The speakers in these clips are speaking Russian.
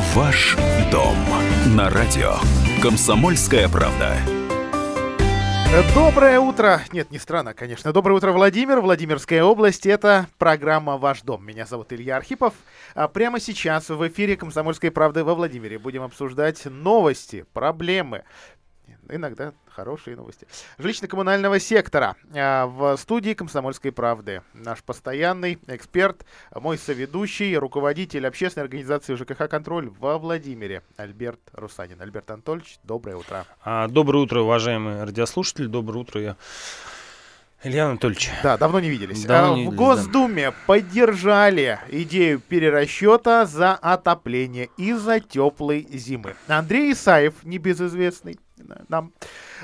Ваш дом на радио. Комсомольская правда. Доброе утро. Нет, не странно, конечно. Доброе утро, Владимир. Владимирская область. Это программа «Ваш дом». Меня зовут Илья Архипов. А прямо сейчас в эфире «Комсомольской правды» во Владимире будем обсуждать новости, проблемы, иногда хорошие новости. Жилищно-коммунального сектора а, в студии «Комсомольской правды». Наш постоянный эксперт, мой соведущий, руководитель общественной организации ЖКХ «Контроль» во Владимире, Альберт Русанин. Альберт Анатольевич, доброе утро. А, доброе утро, уважаемые радиослушатели. Доброе утро, я Илья Анатольевич. Да, давно не виделись. Давно а, не в виделись, Госдуме да. поддержали идею перерасчета за отопление из-за теплой зимы. Андрей Исаев, небезызвестный нам,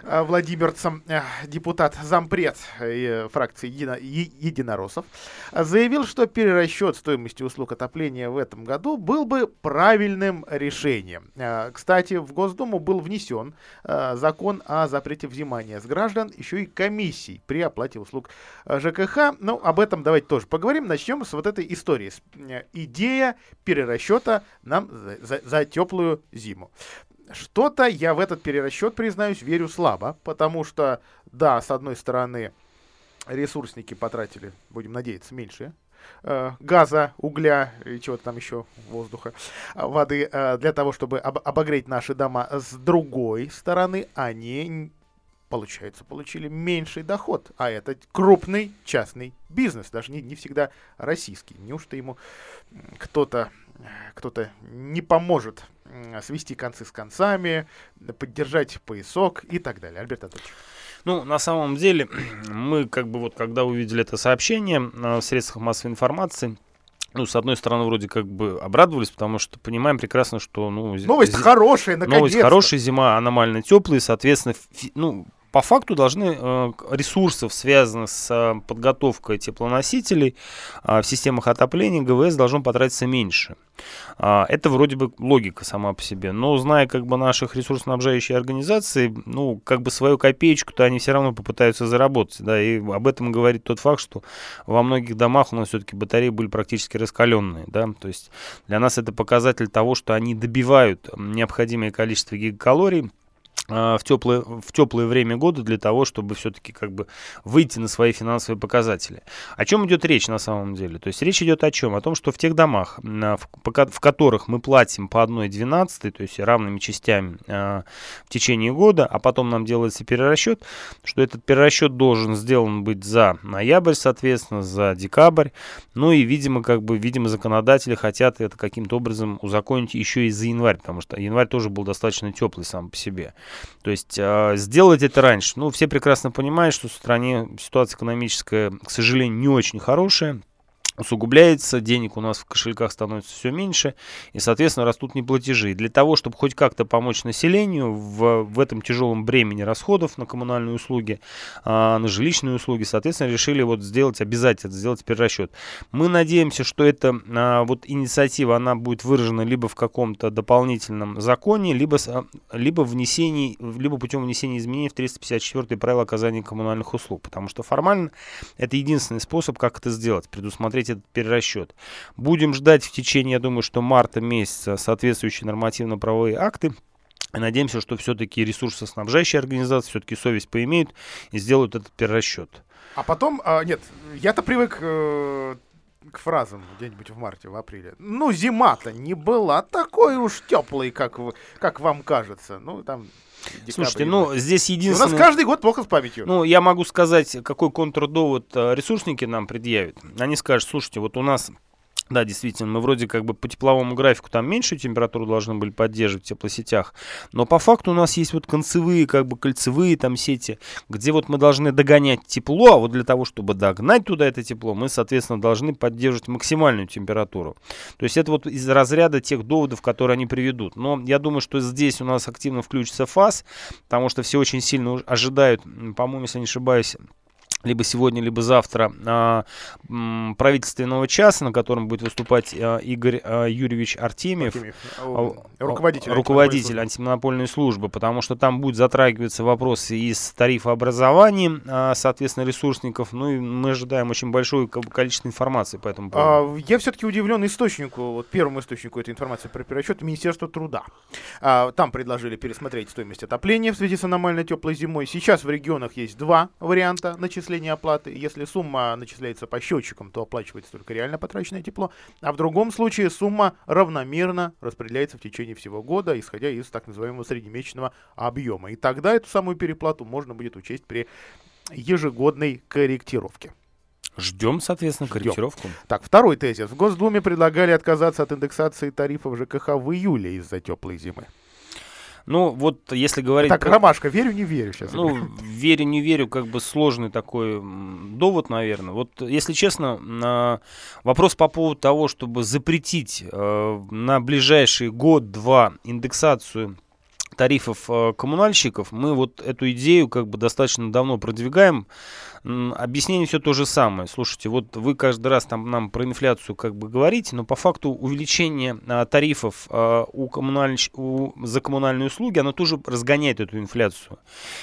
Э, владимирцам э, депутат зампред э, фракции Едино, Единороссов, заявил, что перерасчет стоимости услуг отопления в этом году был бы правильным решением. Кстати, в Госдуму был внесен закон о запрете взимания с граждан еще и комиссий при оплате услуг ЖКХ. Ну, об этом давайте тоже поговорим. Начнем с вот этой истории. Идея перерасчета нам за, за, за теплую зиму. Что-то я в этот перерасчет, признаюсь, верю слабо, потому что, да, с одной стороны, ресурсники потратили, будем надеяться, меньше э, газа, угля и чего-то там еще, воздуха, воды, э, для того, чтобы об обогреть наши дома. С другой стороны, они, получается, получили меньший доход, а это крупный частный бизнес, даже не, не всегда российский. Неужто ему кто-то кто-то не поможет свести концы с концами, поддержать поясок и так далее. Альберт Анатольевич. Ну, на самом деле, мы как бы вот, когда увидели это сообщение в средствах массовой информации, ну, с одной стороны, вроде как бы обрадовались, потому что понимаем прекрасно, что, ну... Новость зи- хорошая, наконец-то. Новость хорошая, зима аномально теплая, соответственно, фи- ну, по факту должны э, ресурсов, связанных с э, подготовкой теплоносителей э, в системах отопления, ГВС должно потратиться меньше. Это вроде бы логика сама по себе. Но зная как бы наших ресурсоснабжающих организаций, ну, как бы свою копеечку-то они все равно попытаются заработать. Да, и об этом говорит тот факт, что во многих домах у нас все-таки батареи были практически раскаленные. Да? То есть для нас это показатель того, что они добивают необходимое количество гигакалорий а, в теплое, в теплое время года для того, чтобы все-таки как бы выйти на свои финансовые показатели. О чем идет речь на самом деле? То есть речь идет о чем? О том, что в тех домах, в, которых мы платим по 1,12, то есть равными частями э, в течение года, а потом нам делается перерасчет, что этот перерасчет должен сделан быть за ноябрь, соответственно, за декабрь. Ну и, видимо, как бы, видимо, законодатели хотят это каким-то образом узаконить еще и за январь, потому что январь тоже был достаточно теплый сам по себе. То есть э, сделать это раньше. Ну, все прекрасно понимают, что в стране ситуация экономическая, к сожалению, не очень хорошая усугубляется, денег у нас в кошельках становится все меньше, и, соответственно, растут неплатежи. И для того, чтобы хоть как-то помочь населению в, в этом тяжелом бремени расходов на коммунальные услуги, а, на жилищные услуги, соответственно, решили вот сделать обязательно, сделать перерасчет. Мы надеемся, что эта а, вот инициатива, она будет выражена либо в каком-то дополнительном законе, либо, либо, внесении, либо путем внесения изменений в 354 правила оказания коммунальных услуг, потому что формально это единственный способ, как это сделать, предусмотреть этот перерасчет. Будем ждать в течение, я думаю, что марта месяца соответствующие нормативно-правовые акты. Надеемся, что все-таки ресурсоснабжающие организации все-таки совесть поимеют и сделают этот перерасчет. А потом, а, нет, я-то привык э, к фразам где-нибудь в марте, в апреле. Ну, зима-то не была такой уж теплой, как, как вам кажется. Ну, там Декабрь, Слушайте, ну здесь единственное... У нас каждый год плохо с памятью. Ну, я могу сказать, какой контрдовод э, ресурсники нам предъявят. Они скажут, слушайте, вот у нас да, действительно, мы вроде как бы по тепловому графику там меньшую температуру должны были поддерживать в теплосетях, но по факту у нас есть вот концевые, как бы кольцевые там сети, где вот мы должны догонять тепло, а вот для того, чтобы догнать туда это тепло, мы, соответственно, должны поддерживать максимальную температуру. То есть это вот из разряда тех доводов, которые они приведут. Но я думаю, что здесь у нас активно включится ФАС, потому что все очень сильно ожидают, по-моему, если не ошибаюсь, либо сегодня, либо завтра а, правительственного часа, на котором будет выступать а, Игорь а, Юрьевич Артемьев, Артемьев. руководитель, руководитель антимонопольной службы, потому что там будут затрагиваться вопросы из тарифообразования, соответственно, ресурсников, ну и мы ожидаем очень большое количество информации по этому поводу. Я все-таки удивлен источнику, вот первому источнику этой информации про перерасчет Министерство труда. Там предложили пересмотреть стоимость отопления в связи с аномально теплой зимой. Сейчас в регионах есть два варианта начисления начисления оплаты. Если сумма начисляется по счетчикам, то оплачивается только реально потраченное тепло. А в другом случае сумма равномерно распределяется в течение всего года, исходя из так называемого среднемесячного объема. И тогда эту самую переплату можно будет учесть при ежегодной корректировке. Ждем, соответственно, корректировку. Ждем. Так, второй тезис. В Госдуме предлагали отказаться от индексации тарифов ЖКХ в июле из-за теплой зимы. Ну, вот если говорить... Так, Ромашка, верю, не верю сейчас. Ну, верю, не верю, как бы сложный такой довод, наверное. Вот, если честно, вопрос по поводу того, чтобы запретить э, на ближайший год-два индексацию тарифов э, коммунальщиков, мы вот эту идею как бы достаточно давно продвигаем. Объяснение все то же самое. Слушайте, вот вы каждый раз там нам про инфляцию как бы говорите, но по факту увеличение а, тарифов а, у коммунальщ... у... за коммунальные услуги, оно тоже разгоняет эту инфляцию.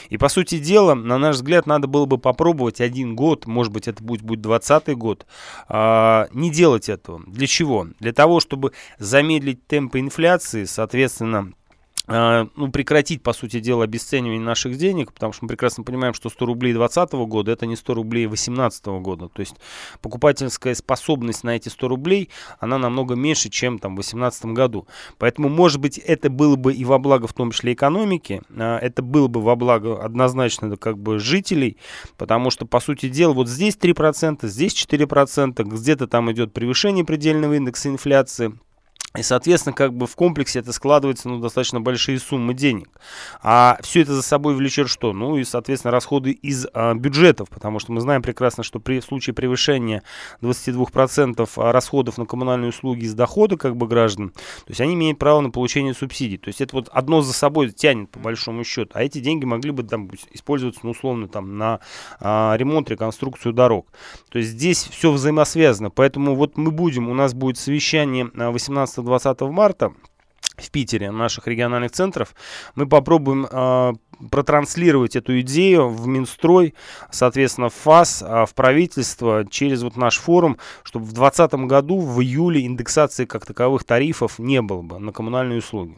И по сути дела, на наш взгляд, надо было бы попробовать один год, может быть это будет, будет 20 год, а, не делать этого. Для чего? Для того, чтобы замедлить темпы инфляции, соответственно, ну, прекратить, по сути дела, обесценивание наших денег, потому что мы прекрасно понимаем, что 100 рублей 2020 года это не 100 рублей 2018 года. То есть покупательская способность на эти 100 рублей, она намного меньше, чем там в 2018 году. Поэтому, может быть, это было бы и во благо, в том числе, экономики, а, это было бы во благо однозначно как бы жителей, потому что, по сути дела, вот здесь 3%, здесь 4%, где-то там идет превышение предельного индекса инфляции, и, соответственно, как бы в комплексе это складывается ну, достаточно большие суммы денег. А все это за собой влечет что? Ну и, соответственно, расходы из а, бюджетов, потому что мы знаем прекрасно, что при в случае превышения 22% расходов на коммунальные услуги из дохода как бы граждан, то есть они имеют право на получение субсидий. То есть это вот одно за собой тянет по большому счету. А эти деньги могли бы там использоваться, ну, условно, там на а, ремонт, реконструкцию дорог. То есть здесь все взаимосвязано. Поэтому вот мы будем, у нас будет совещание 18 19-20 марта в Питере, наших региональных центров, мы попробуем э, протранслировать эту идею в Минстрой, соответственно, в ФАС, э, в правительство через вот наш форум, чтобы в 2020 году, в июле, индексации как таковых тарифов не было бы на коммунальные услуги.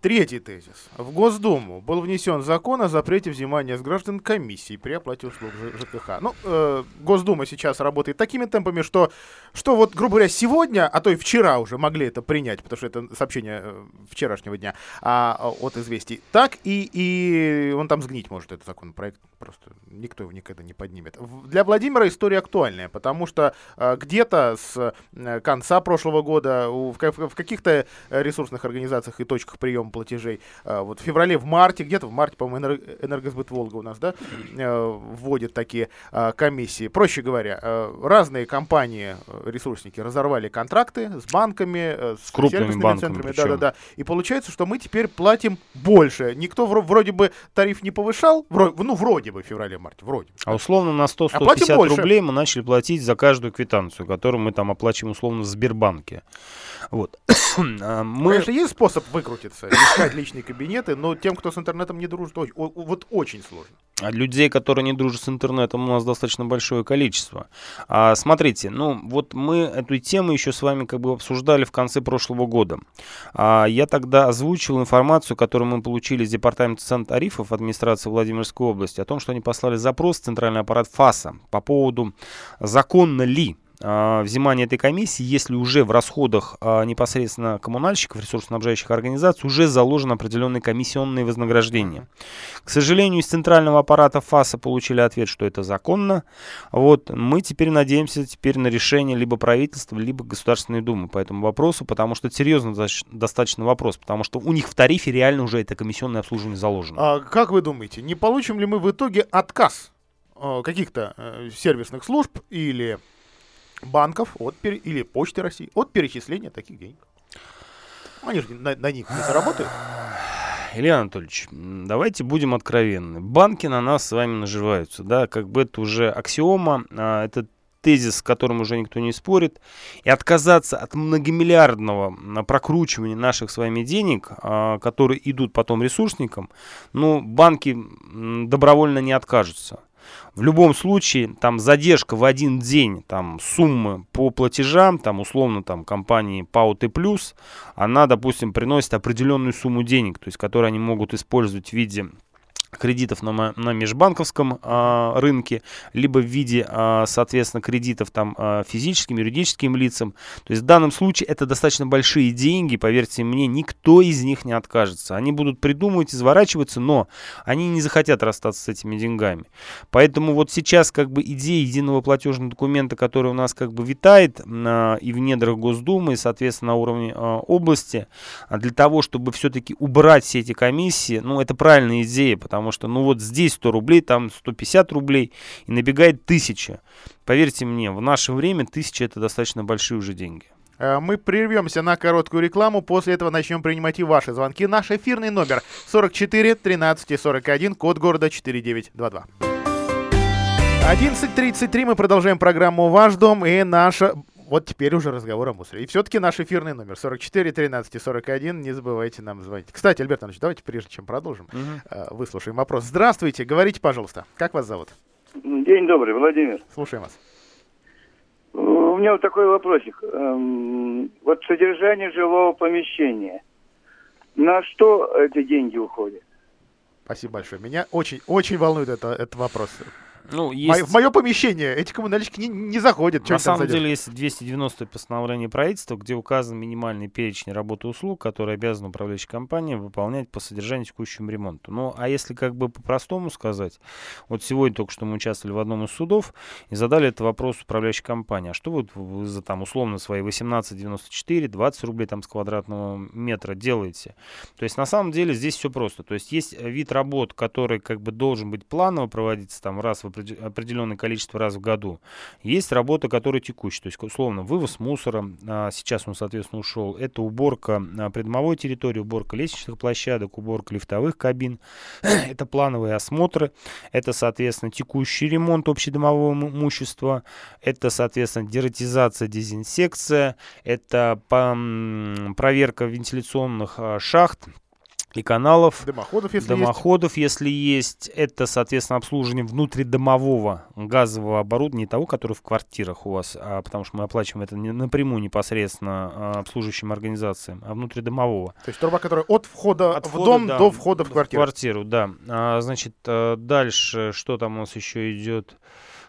Третий тезис. В Госдуму был внесен закон о запрете взимания с граждан комиссий при оплате услуг ЖКХ. Ну, э, Госдума сейчас работает такими темпами, что, что вот, грубо говоря, сегодня, а то и вчера уже могли это принять, потому что это сообщение э, вчерашнего дня а, от известий, так и, и он там сгнить может, этот законопроект. Просто никто его никогда не поднимет. Для Владимира история актуальная, потому что э, где-то с э, конца прошлого года в, в каких-то ресурсных организациях и точках приема прием платежей. А, вот в феврале, в марте, где-то в марте, по-моему, Энергосбыт Волга у нас, да, э, вводит такие а, комиссии. Проще говоря, э, разные компании, э, ресурсники разорвали контракты с банками, с крупными банками, центрами. Да, да, да. И получается, что мы теперь платим больше. Никто вроде бы тариф не повышал, ну, вроде бы в феврале-марте, вроде. А условно на 100-150 а рублей мы начали платить за каждую квитанцию, которую мы там оплачиваем условно в Сбербанке. Вот. А, мы... Конечно, есть способ выкрутиться, искать личные кабинеты, но тем, кто с интернетом не дружит, вот очень сложно. А людей, которые не дружат с интернетом, у нас достаточно большое количество. А, смотрите, ну вот мы эту тему еще с вами как бы обсуждали в конце прошлого года. А, я тогда озвучил информацию, которую мы получили из Департамента цен тарифов администрации Владимирской области о том, что они послали запрос в центральный аппарат ФАСа по поводу законно ли а, взимания этой комиссии, если уже в расходах а, непосредственно коммунальщиков, ресурсоснабжающих организаций уже заложено определенные комиссионные вознаграждения. К сожалению, из центрального аппарата ФАСа получили ответ, что это законно. Вот, мы теперь надеемся теперь на решение либо правительства, либо Государственной Думы по этому вопросу, потому что серьезно достаточно вопрос, потому что у них в тарифе реально уже это комиссионное обслуживание заложено. А как вы думаете, не получим ли мы в итоге отказ э, каких-то э, сервисных служб или банков от, или Почты России от перечисления таких денег. Они же на, на них не заработают. Илья Анатольевич, давайте будем откровенны. Банки на нас с вами наживаются, да, как бы это уже аксиома, а, это тезис, с которым уже никто не спорит, и отказаться от многомиллиардного прокручивания наших с вами денег, а, которые идут потом ресурсникам, ну, банки добровольно не откажутся. В любом случае, там задержка в один день, там суммы по платежам, там условно там компании ПАО Т+, она, допустим, приносит определенную сумму денег, то есть, которую они могут использовать в виде кредитов на, на межбанковском а, рынке, либо в виде, а, соответственно, кредитов там а, физическим, юридическим лицам. То есть в данном случае это достаточно большие деньги, поверьте мне, никто из них не откажется. Они будут придумывать, изворачиваться, но они не захотят расстаться с этими деньгами. Поэтому вот сейчас как бы идея единого платежного документа, который у нас как бы витает а, и в недрах Госдумы, и, соответственно, на уровне а, области, а для того, чтобы все-таки убрать все эти комиссии, ну, это правильная идея, потому потому что, ну вот здесь 100 рублей, там 150 рублей, и набегает 1000. Поверьте мне, в наше время 1000 это достаточно большие уже деньги. Э, мы прервемся на короткую рекламу, после этого начнем принимать и ваши звонки. Наш эфирный номер 44 13 41, код города 4922. 11.33 мы продолжаем программу «Ваш дом» и наша вот теперь уже разговор о мусоре. И все-таки наш эфирный номер 44 13 41. Не забывайте нам звонить. Кстати, Альберт Иванович, давайте прежде чем продолжим, угу. выслушаем вопрос. Здравствуйте, говорите, пожалуйста. Как вас зовут? День добрый, Владимир. Слушаем вас. У меня вот такой вопросик. Эм, вот содержание жилого помещения. На что эти деньги уходят? Спасибо большое. Меня очень, очень волнует это, этот вопрос. Ну, есть... В мое помещение эти коммунальщики не, не заходят. На самом деле, есть 290 постановление правительства, где указан минимальный перечень работы услуг, которые обязана управляющая компания выполнять по содержанию текущему ремонту. Ну, а если как бы по-простому сказать, вот сегодня только что мы участвовали в одном из судов и задали этот вопрос управляющей компании. А что вот вы за там условно свои 18,94, 20 рублей там с квадратного метра делаете? То есть на самом деле здесь все просто. То есть есть вид работ, который как бы должен быть планово проводиться там раз в определенное количество раз в году. Есть работа, которая текущая, то есть, условно, вывоз мусора, а, сейчас он, соответственно, ушел, это уборка а, придомовой территории, уборка лестничных площадок, уборка лифтовых кабин, это плановые осмотры, это, соответственно, текущий ремонт общедомового имущества, это, соответственно, дератизация, дезинсекция, это проверка вентиляционных а, шахт, и каналов. Дымоходов, если дымоходов, есть. если есть. Это, соответственно, обслуживание внутридомового газового оборудования, не того, который в квартирах у вас, а, потому что мы оплачиваем это не, напрямую непосредственно а, обслуживающим организациям, а внутридомового. То есть труба, которая от входа от в входа, дом да, до входа в квартиру. В квартиру, да. А, значит, а, дальше, что там у нас еще идет?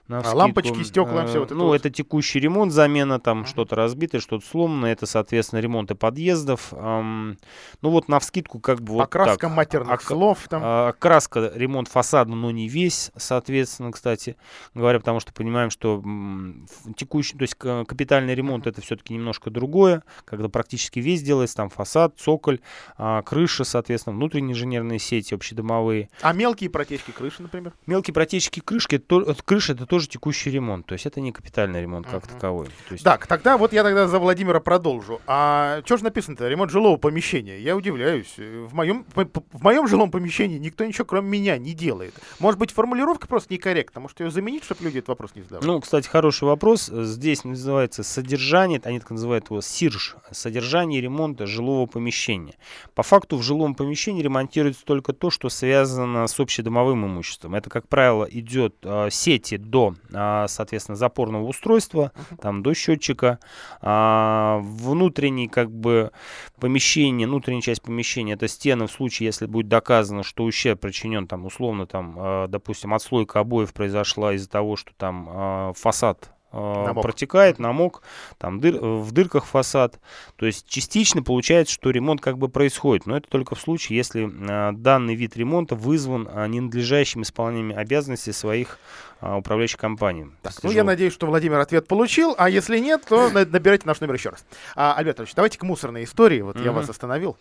А лампочки, стекла, все вот это Ну, вот. это текущий ремонт, замена, там uh-huh. что-то разбито, что-то сломано. Это, соответственно, ремонты подъездов. Эм, ну, вот на вскидку как бы вот Окраска так. матерных Ок- слов там. А, окраска, ремонт фасада, но не весь, соответственно, кстати говоря, потому что понимаем, что м, текущий, то есть капитальный ремонт это все-таки немножко другое, когда практически весь делается, там фасад, цоколь, а, крыша, соответственно, внутренние инженерные сети общедомовые. А мелкие протечки крыши, например? Мелкие протечки крышки, то, крыши это тоже тоже текущий ремонт. То есть это не капитальный ремонт как uh-huh. таковой. То есть... Так, тогда вот я тогда за Владимира продолжу. А что же написано-то? Ремонт жилого помещения. Я удивляюсь. В моем, в моем жилом помещении никто ничего, кроме меня, не делает. Может быть, формулировка просто некорректна. Может, ее заменить, чтобы люди этот вопрос не задавали? Ну, кстати, хороший вопрос. Здесь называется содержание, они так называют его СИРЖ, содержание ремонта жилого помещения. По факту в жилом помещении ремонтируется только то, что связано с общедомовым имуществом. Это, как правило, идет э, сети до а, соответственно, запорного устройства, там до счетчика. А, внутренний, как бы, помещение, внутренняя часть помещения, это стены в случае, если будет доказано, что ущерб причинен, там, условно, там, а, допустим, отслойка обоев произошла из-за того, что там фасад намок. протекает, намок, там дыр, в дырках фасад. То есть частично получается, что ремонт как бы происходит, но это только в случае, если данный вид ремонта вызван ненадлежащим исполнением обязанностей своих управляющей компании. Так, ну, я надеюсь, что Владимир ответ получил, а если нет, то набирайте наш номер еще раз. А, Альберт Ильич, давайте к мусорной истории. Вот я вас остановил.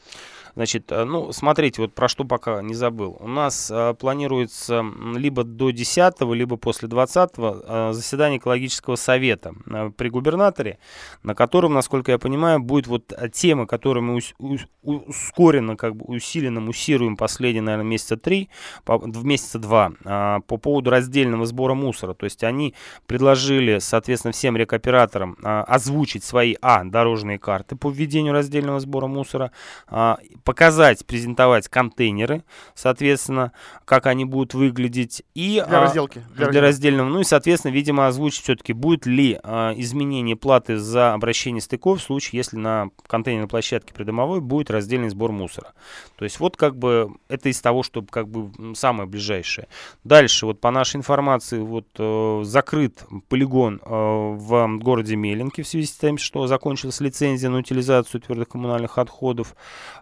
Значит, э, ну, смотрите, вот про что пока не забыл. У нас э, планируется либо до 10 либо после 20 э, заседание экологического совета э, при губернаторе, на котором, насколько я понимаю, будет вот тема, которую мы ус- ус- ускоренно, как бы усиленно муссируем последние, наверное, месяца три, по, в месяца два, э, по поводу раздельного сбора мусора. То есть они предложили, соответственно, всем рекоператорам э, озвучить свои, а, дорожные карты по введению раздельного сбора мусора, э, показать, презентовать контейнеры, соответственно, как они будут выглядеть. И, для а, разделки. Для, для раздельного. Ну и, соответственно, видимо, озвучить все-таки, будет ли а, изменение платы за обращение стыков в случае, если на контейнерной площадке придомовой будет раздельный сбор мусора. То есть вот как бы это из того, что как бы самое ближайшее. Дальше, вот по нашей информации, вот э, закрыт полигон э, в городе Меленке в связи с тем, что закончилась лицензия на утилизацию твердых коммунальных отходов.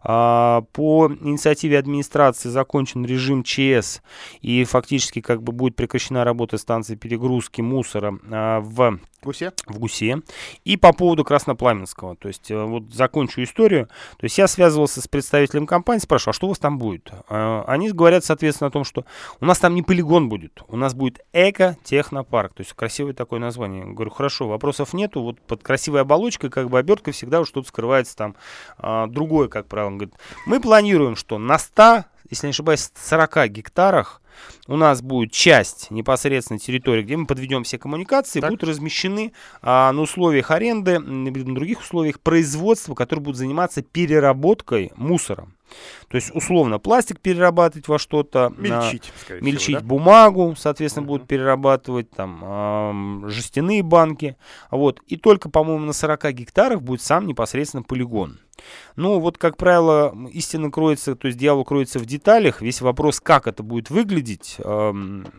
А, по инициативе администрации закончен режим ЧС и фактически как бы будет прекращена работа станции перегрузки мусора а, в Гусе? В Гусе. И по поводу Краснопламенского. То есть, э, вот закончу историю. То есть, я связывался с представителем компании, спрашивал, а что у вас там будет? Они говорят, соответственно, о том, что у нас там не полигон будет, у нас будет эко-технопарк. То есть, красивое такое название. Говорю, хорошо, вопросов нету. Вот под красивой оболочкой, как бы обертка всегда уж что-то скрывается там а, другое, как правило. Он говорит, мы планируем, что на 100, если не ошибаюсь, 40 гектарах у нас будет часть непосредственно территории, где мы подведем все коммуникации, так. будут размещены а, на условиях аренды, на других условиях производства, которые будут заниматься переработкой мусора. То есть, условно, пластик перерабатывать во что-то. Мельчить, а, мельчить всего, да? бумагу, соответственно, угу. будут перерабатывать там э, жестяные банки. Вот. И только, по-моему, на 40 гектарах будет сам непосредственно полигон. Ну, вот, как правило, истина кроется, то есть дьявол кроется в деталях. Весь вопрос, как это будет выглядеть, э,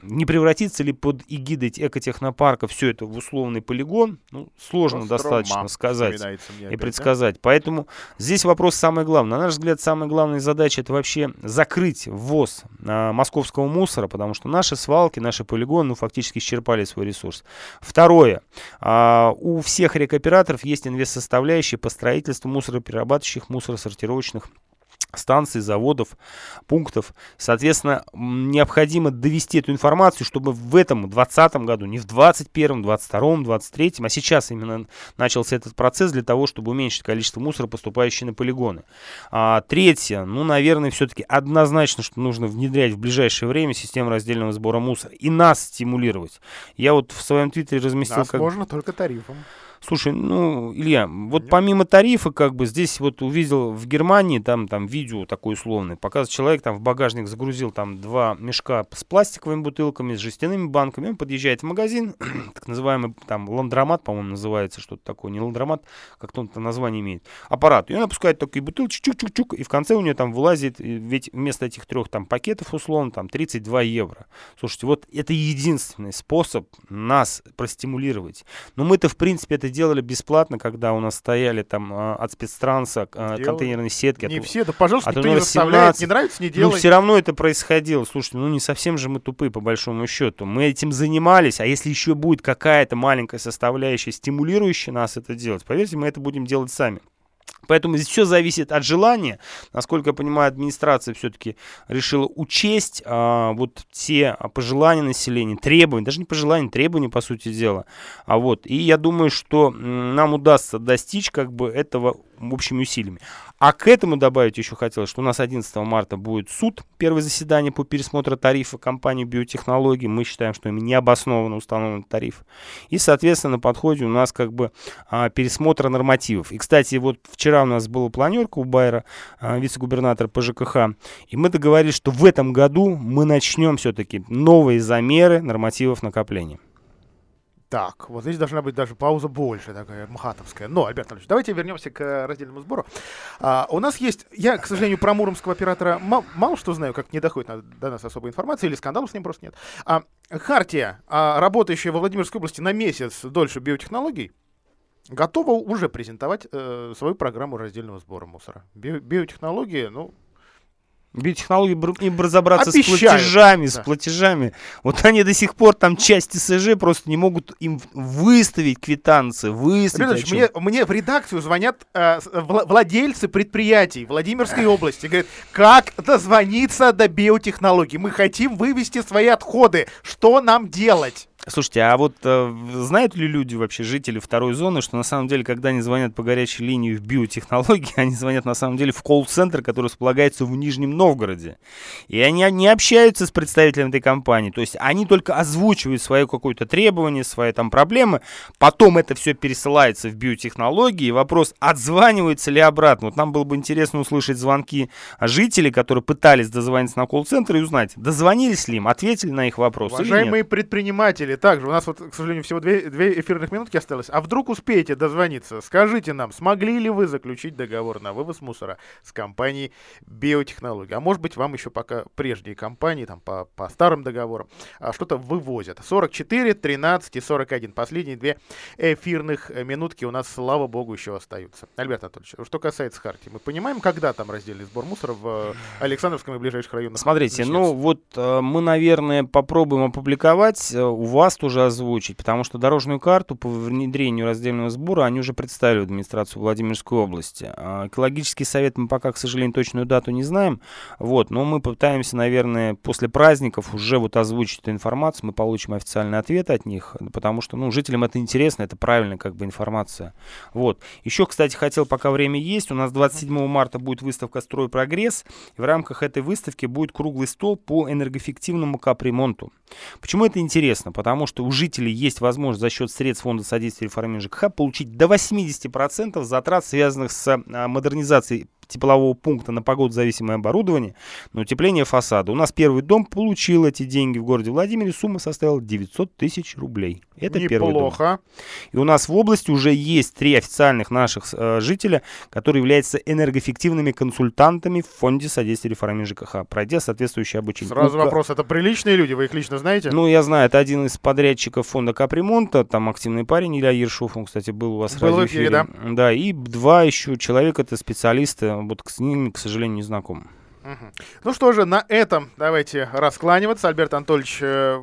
не превратится ли под эгидой экотехнопарка все это в условный полигон, ну, сложно Острома, достаточно сказать и предсказать. Да? Поэтому здесь вопрос самый главный. На наш взгляд, самая главная задача это вообще закрыть ввоз э, московского мусора, потому что наши свалки, наши полигоны, ну, фактически исчерпали свой ресурс. Второе. Э, у всех рекоператоров есть инвест-составляющие по строительству мусороперерабатывающих мусоросортировочных станций, заводов, пунктов. Соответственно, необходимо довести эту информацию, чтобы в этом 2020 году, не в 2021, 2022, 2023, а сейчас именно начался этот процесс для того, чтобы уменьшить количество мусора, поступающего на полигоны. А, третье, ну, наверное, все-таки однозначно, что нужно внедрять в ближайшее время систему раздельного сбора мусора и нас стимулировать. Я вот в своем твиттере разместил... Нас как... можно только тарифом. Слушай, ну, Илья, вот Нет. помимо тарифа, как бы здесь вот увидел в Германии, там, там видео такое условное, показывает человек там в багажник загрузил там два мешка с пластиковыми бутылками, с жестяными банками, он подъезжает в магазин, так называемый там ландромат, по-моему, называется что-то такое, не ландромат, как-то название имеет, аппарат, и он опускает такие бутылки, чук-чук-чук, и в конце у него там вылазит, ведь вместо этих трех там пакетов, условно, там 32 евро. Слушайте, вот это единственный способ нас простимулировать. Но мы-то, в принципе, это делали бесплатно, когда у нас стояли там а, от спецтранса а, контейнерные сетки. Не от, все, да, пожалуйста, никто не заставляет, не нравится, не делай. Ну, все равно это происходило. Слушайте, ну не совсем же мы тупые, по большому счету. Мы этим занимались, а если еще будет какая-то маленькая составляющая, стимулирующая нас это делать, поверьте, мы это будем делать сами. Поэтому здесь все зависит от желания. Насколько я понимаю, администрация все-таки решила учесть а, вот те пожелания населения, требования, даже не пожелания, требования, по сути дела. А вот, и я думаю, что нам удастся достичь как бы этого общими усилиями. А к этому добавить еще хотелось, что у нас 11 марта будет суд, первое заседание по пересмотру тарифа компании биотехнологий. Мы считаем, что им необоснованно установлен тариф. И, соответственно, на подходе у нас как бы а, пересмотр нормативов. И, кстати, вот вчера у нас была планерка у Байера, а, вице-губернатора по ЖКХ, и мы договорились, что в этом году мы начнем все-таки новые замеры нормативов накопления. Так, вот здесь должна быть даже пауза больше, такая мхатовская. Но, Альберт Анатольевич, давайте вернемся к раздельному сбору. А, у нас есть, я, к сожалению, про муромского оператора мал, мало что знаю, как не доходит до нас особой информации, или скандалов с ним просто нет. А, Хартия, а, работающая во Владимирской области на месяц дольше биотехнологий, готова уже презентовать э, свою программу раздельного сбора мусора. Би биотехнологии, ну, Биотехнологии им бы разобраться с Обещают, платежами, да. с платежами. Вот они до сих пор там часть СЖ просто не могут им выставить квитанции, выставить. Чём. мне, мне в редакцию звонят э, с- вла- владельцы предприятий Владимирской области. Говорят, как дозвониться до биотехнологий? Мы хотим вывести свои отходы. Что нам делать? Слушайте, а вот э, знают ли люди вообще, жители второй зоны, что на самом деле, когда они звонят по горячей линии в биотехнологии, они звонят на самом деле в колл-центр, который располагается в Нижнем Новгороде. И они не общаются с представителем этой компании. То есть они только озвучивают свое какое-то требование, свои там проблемы. Потом это все пересылается в биотехнологии. И вопрос, отзванивается ли обратно. Вот нам было бы интересно услышать звонки жителей, которые пытались дозвониться на колл-центр и узнать, дозвонились ли им, ответили на их вопрос или нет. Уважаемые предприниматели, также у нас вот, к сожалению, всего две, две эфирных минутки осталось. А вдруг успеете дозвониться? Скажите нам, смогли ли вы заключить договор на вывоз мусора с компанией биотехнологии? А может быть, вам еще пока прежние компании, там, по, по старым договорам, а, что-то вывозят. 44, 13 и 41. Последние две эфирных э, минутки у нас, слава богу, еще остаются. Альберт Анатольевич, что касается Хартии, мы понимаем, когда там раздельный сбор мусора в э, Александровском и ближайших районах? Смотрите, начнется? ну вот э, мы, наверное, попробуем опубликовать, у вас тоже озвучить, потому что дорожную карту по внедрению раздельного сбора они уже представили в администрацию Владимирской области. А Экологический совет мы пока, к сожалению, точную дату не знаем, вот, но мы пытаемся, наверное, после праздников уже вот озвучить эту информацию, мы получим официальный ответ от них, потому что, ну, жителям это интересно, это правильная как бы информация. Вот. Еще, кстати, хотел, пока время есть, у нас 27 марта будет выставка «Строй прогресс», в рамках этой выставки будет круглый стол по энергоэффективному капремонту. Почему это интересно? Потому что у жителей есть возможность за счет средств Фонда содействия реформе ЖКХ получить до 80% затрат, связанных с а, модернизацией теплового пункта на погодозависимое оборудование на утепление фасада. У нас первый дом получил эти деньги в городе Владимире. Сумма составила 900 тысяч рублей. Это первый дом. Неплохо. И у нас в области уже есть три официальных наших э, жителя, которые являются энергоэффективными консультантами в Фонде содействия реформе ЖКХ, пройдя соответствующее обучение. Сразу Ну, вопрос, это приличные люди, вы их лично знаете? Ну, я знаю, это один из подрядчиков фонда капремонта, там активный парень Илья Ершов, он, кстати, был у вас Был в эфире, Да, и два еще человека, это специалисты, вот с ними, к сожалению, не знаком. Ну что же, на этом давайте раскланиваться. Альберт Анатольевич, э,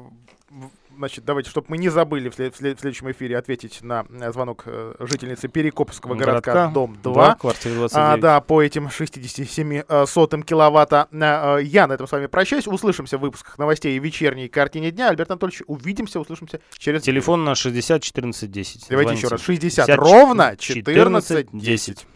значит, давайте, чтобы мы не забыли в, след- в след- в следующем эфире ответить на э, звонок э, жительницы Перекопского городка, дом 2. квартира 29. А, да, по этим 67 э, сотым киловатта. Я на этом с вами прощаюсь. Услышимся в выпусках новостей и вечерней картине дня. Альберт Анатольевич, увидимся, услышимся через... Телефон на 60 14 10. Давайте Звоните. еще раз. 60 60 ровно 14 10.